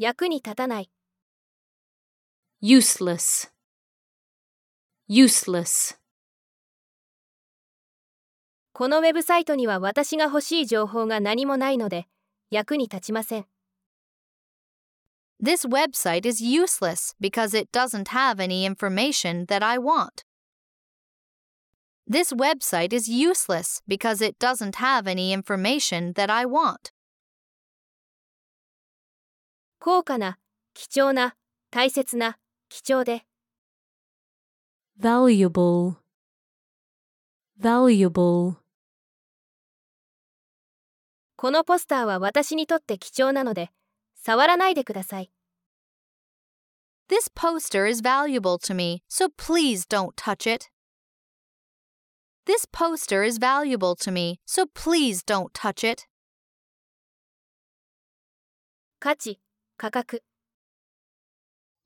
役に立たない。useless, useless. このウェブサイトには私が欲しい情報が何もないので、役に立ちません。This website is useless because it doesn't have any information that I want. This website is useless because it doesn't have any information that I want. 高価な、貴重な、大切な、貴重で、valuable, valuable. このポスターは私にとって貴重なので、触らないでください。This poster is valuable to me, so please don't touch it. This poster is valuable to me, so please don't touch it. 価値、価格、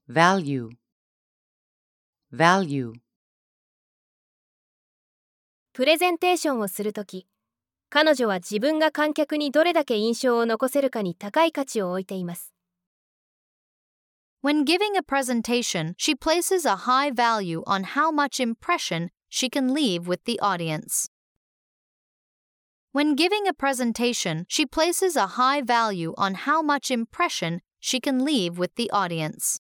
value, value, プレゼンテーションをするとき、彼女は自分が観客にどれだけ印象を残せるかに高い価値を置いています。When giving a presentation, she places a high value on how much impression she can leave with the audience. When giving a presentation, she places a high value on how much impression she can leave with the audience.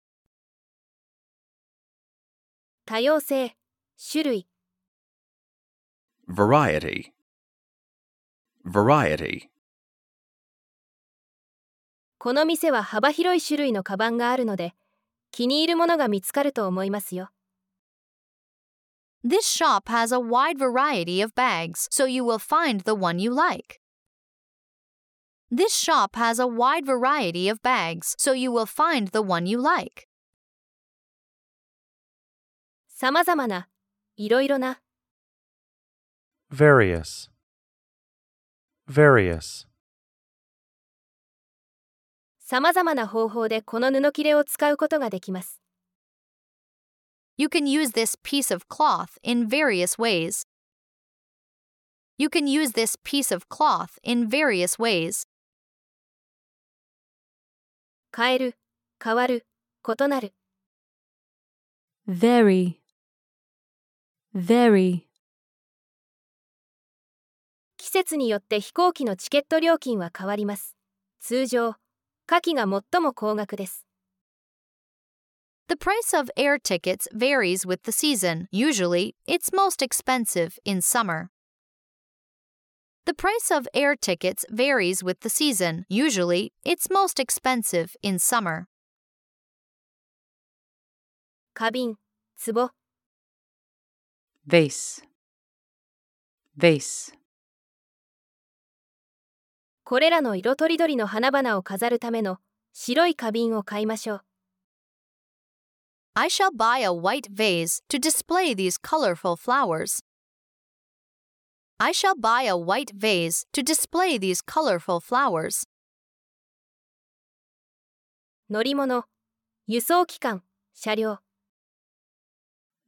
多様性、種類、variety, variety, この店は幅広い種類のカバンがあるので、気に入るものが見つかると思いますよ。This shop has a wide variety of bags, so you will find the one you like. This shop has a wide variety of bags, so you will find the one you like. さまざまな、いろいろな、 various, various, さまざまな方法でこの布切れを使うことができます。 You can use this piece of cloth in various ways. You can use this piece of cloth in various ways. 変える、変わる、異なる、very, very. 季節によって飛行機のチケット料金は変わります。通常、夏季が最も高額です。The price of air tickets varies with the season. Usually, it's most expensive in summer. The price of air tickets varies with the season. Usually, it's most expensive in summer. 花瓶、壺、 vase, vase, これらの色とりどりの花々を飾るための白い花瓶を買いましょう。 I shall buy a white vase to display these colorful flowers. I shall buy a white vase to display these colorful flowers. 乗り物、輸送機関、車両、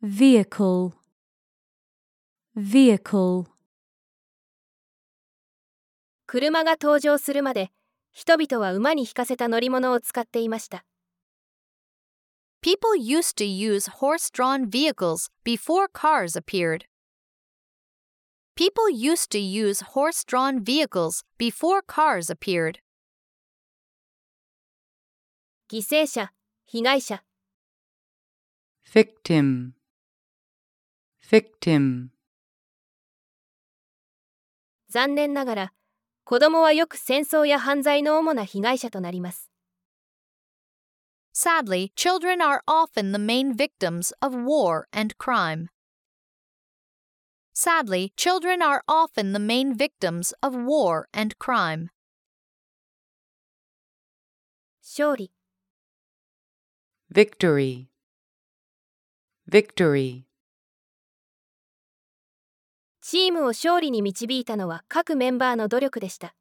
vehicle, vehicle. 車が登場するまで、人々は馬に引かせた乗り物を使っていました。People used to use horse drawn vehicles before cars appeared. People used to use horse drawn vehicles before cars appeared. 犠牲者、被害者、 victim, victim, 残念ながら、子供はよく戦争や犯罪の主な被害者となります。 Sadly, children are often the main victims of war and crime. Sadly, children are often the main victims of war and crime. 勝利、 victory, victory, チームを勝利に導いたのは各メンバーの努力でした。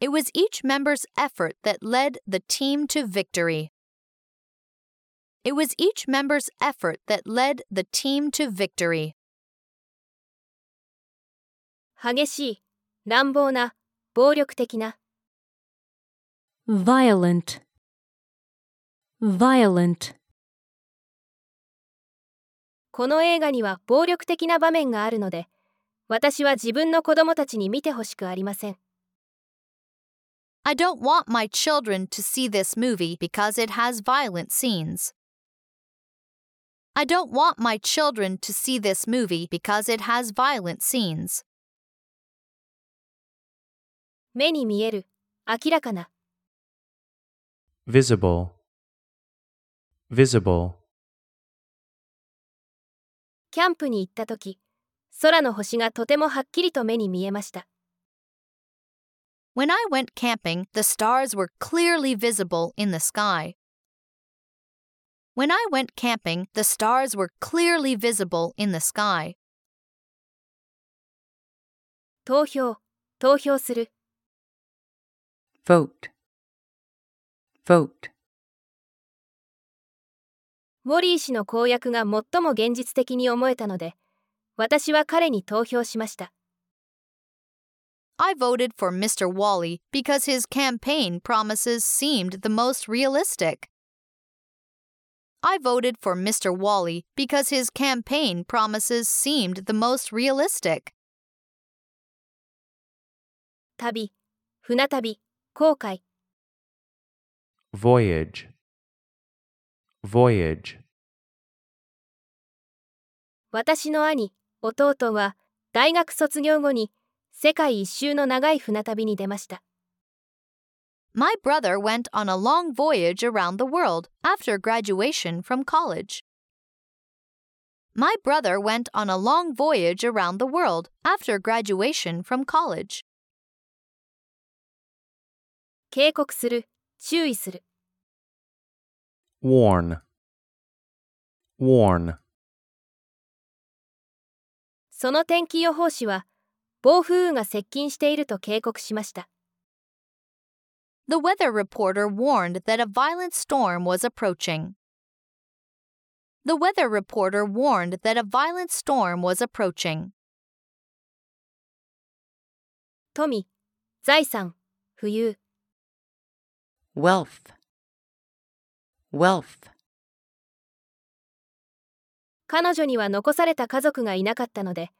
It was each member's effort that led the team to victory. It was each member's effort that led the team to victory. 激しい、乱暴な、暴力的な、violent, violent, この映画には暴力的な場面があるので、私は自分の子供たちに見てほしくありません。I don't want my children to see this movie because it has violent scenes. I don't want my children to see this movie because it has violent scenes. 目に見える、明らかな、visible, visible, キャンプに行った時、空の星がとてもはっきりと目に見えました。When I went camping, the stars were clearly visible in the sky. When I went camping, the stars were clearly visible in the sky. 投票、投票する、vote, vote, ウォリー氏の公約が最も現実的に思えたので、私は彼に投票しました。 I voted for Mr. Wally because his campaign promises seemed the most realistic. I voted for Mr. Wally because his campaign promises seemed the most realistic. 旅、船旅、 航海、 voyage, voyage, 私の兄、弟は大学卒業後に世界一周の長い船旅に出ました。 My brother went on a long voyage around the world after graduation from college. My brother went on a long voyage around the world after graduation from college. 警告する、注意する、warn, warn, その天気予報士は暴風雨が接近していると警告しました。The weather reporter warned that a violent storm was approaching. The weather reporter warned that a violent storm was approaching. 富、財産、富裕、wealth, wealth, 彼女には残された家族がいなかったので、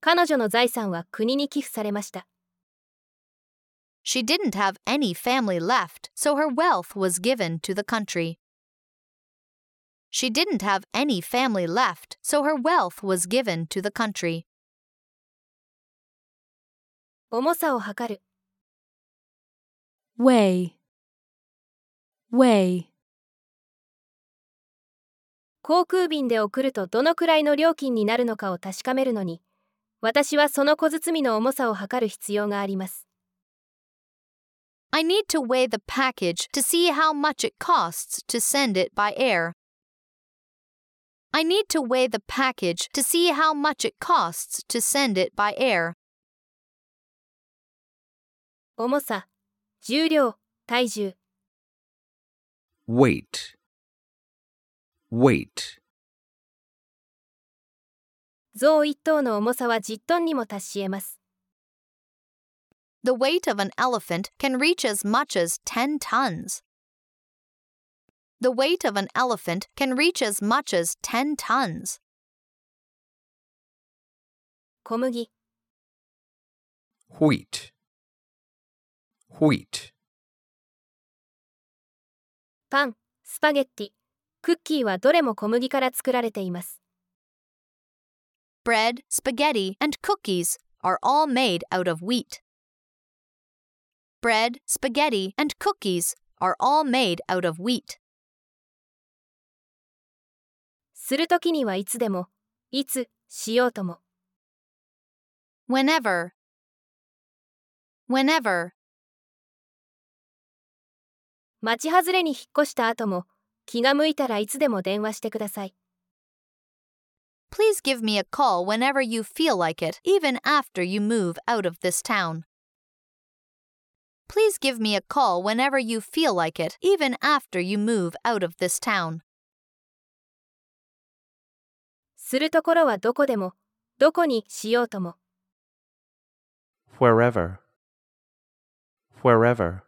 彼女の財産は国に寄付されました。 She didn't have any family left, so her wealth was given to the country. She didn't have any family left, so her wealth was given to the country. 重さを測る、 weigh, weigh, 航空便で送るとどのくらいの料金になるのかを確かめるのに、私はその小包の重さを測る必要があります。I need to weigh the package to see how much it costs to send it by air. I need to weigh the package to see how much it costs to send it by air. 重さ、重量、体重、weight, weight, 象一頭の重さは10トンにも達し得ます。 The weight of an elephant can reach as much as 10 tons. The weight of an elephant can reach as much as 10 tons. 小麦、 wheat, wheat, パン、スパゲッティ、クッキーはどれも小麦から作られています。Bread, spaghetti, and cookies are all made out of wheat. Bread, spaghetti, and cookies are all made out of wheat. するときにはいつでも、いつ、しようとも。Whenever. Whenever. 町外れに引っ越した後も、気が向いたらいつでも電話してください。Please give me a call whenever you feel like it, even after you move out of this town. Please give me a call whenever you feel like it, even after you move out of this town. するところはどこでも、どこにしようとも。wherever, wherever,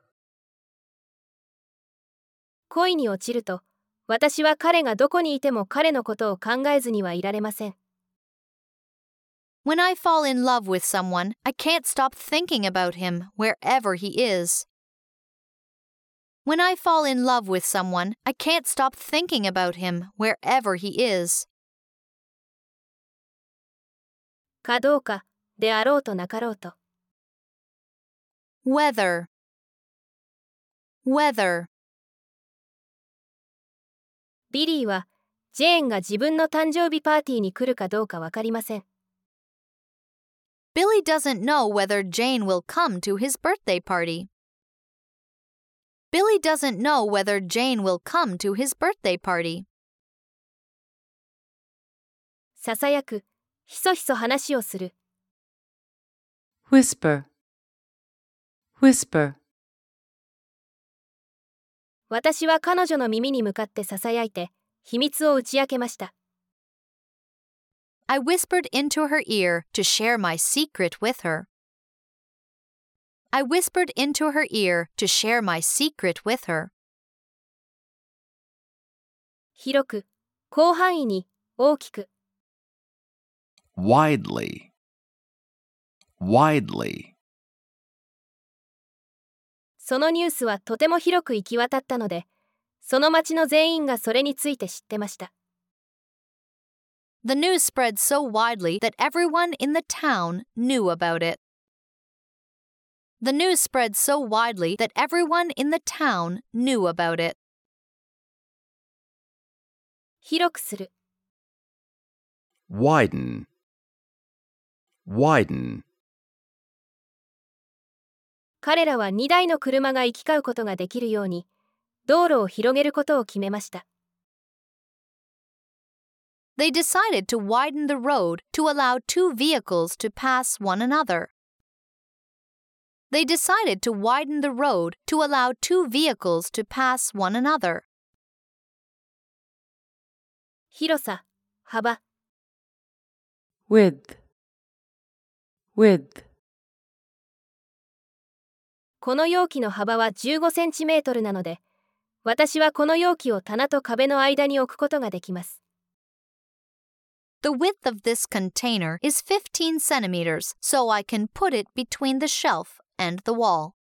恋に落ちると、私は彼がどこにいても彼のことを考えずにはいられません。When I fall in love with someone, I can't stop thinking about him wherever he is. When I fall in love with someone, I can't stop thinking about him wherever he is. かどうか、であろうとなかろうと。Weather. Weather. ビリーは、ジェーンが自分の誕生日パーティーに来るかどうかわかりません。Billy doesn't know whether Jane will come to his birthday party. Billy doesn't know whether Jane will come to his birthday party. ささやく、ひそひそ話をする。whisper, whisper, 私は彼女の耳に向かってささやいて、秘密を打ち明けました。I whispered into her ear to share my secret with her. I whispered into her ear to share my secret with her. 広く、広範囲に、大きく。widely, widely, そのニュースはとても広く行き渡ったので、その町の全員がそれについて知ってました。The news spread so widely that everyone in the town knew about it. The news spread so widely that everyone in the town knew about it. 広くする。widen, widen, 彼らは2台の車が行き交うことができるように、道路を広げることを決めました。They decided to widen the road to allow two vehicles to pass one another. They decided to widen the road to allow two vehicles to pass one another. 広さ、幅、width, width, この容器の幅は15センチメートルなので、私はこの容器を棚と壁の間に置くことができます。The width of this container is 15 centimeters, so I can put it between the shelf and the wall.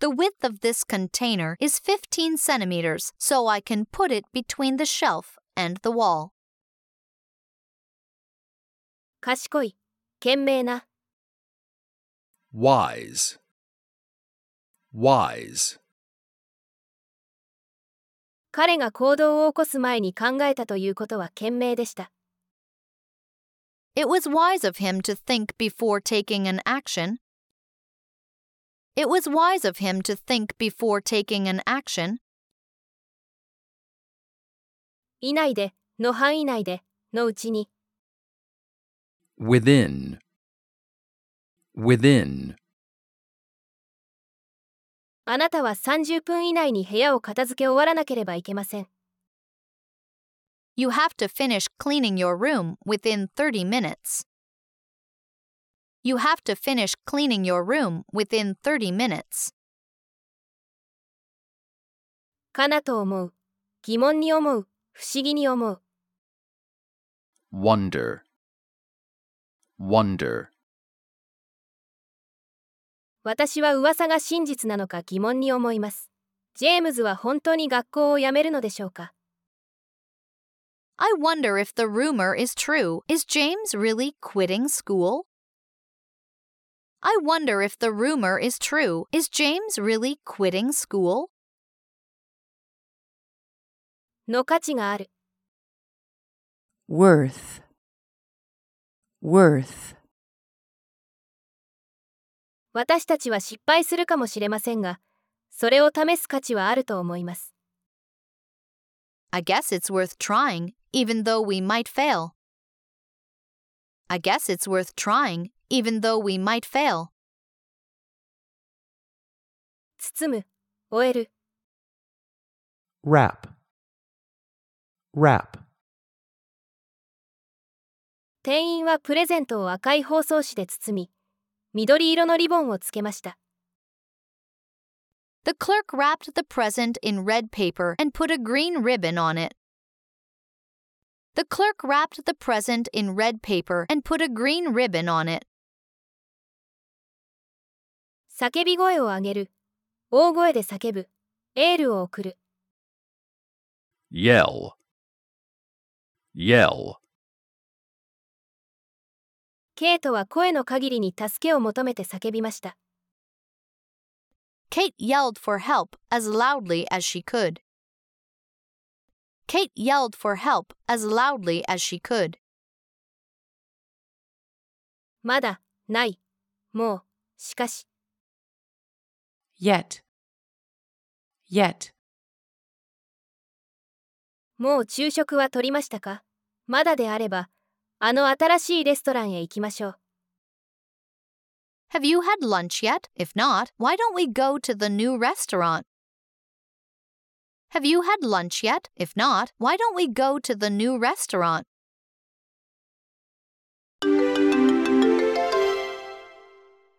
The width of this container is 15 centimeters, so I can put it between the shelf and the wall. 賢い、賢明な、wise, wise, 彼が行動を起こす前に考えたということは賢明でした。 It was wise of him to think before taking an action. It was wise of him to think before taking an action. 以内で、の範囲内で、のうちに、 within, within, あなたは30分以内に部屋を片付け終わらなければいけません。You have to finish cleaning your room within 30 minutes. You have to finish cleaning your room within 30 minutes. かなと思う。疑問に思う。不思議に思う。wonder, wonder, 私は噂が真実なのか疑問に思います。ジェームズは本当に学校を辞めるのでしょうか I wonder if the rumor is true. Is James really quitting school? I wonder if the rumor is true. Is James really quitting school? の価値がある。worth, worth, 私たちは失敗するかもしれませんが、それを試す価値はあると思います。I guess it's worth trying, even though we might fail. I guess it's worth trying, even though we might fail. 包む、終える、wrap, wrap, 店員はプレゼントを赤い包装紙で包み、緑色のリボンをつけました。 The clerk wrapped the present in red paper and put a green ribbon on it. The clerk wrapped the present in red paper and put a green ribbon on it. 叫び声を上げる。大声で叫ぶ。エールを送る。 yell, yell, ケイトは声の限りに助けを求めて叫びました。Kate yelled for help as loudly as she could. Kate yelled for help as loudly as she could. まだ、ない。もう、しかし、yet, yet, もう昼食は取りましたかまだであれば、あの新しいレストランへ行きましょう。Have you had lunch yet? If not, why don't we go to the new restaurant? Have you had lunch yet? If not, why don't we go to the new restaurant?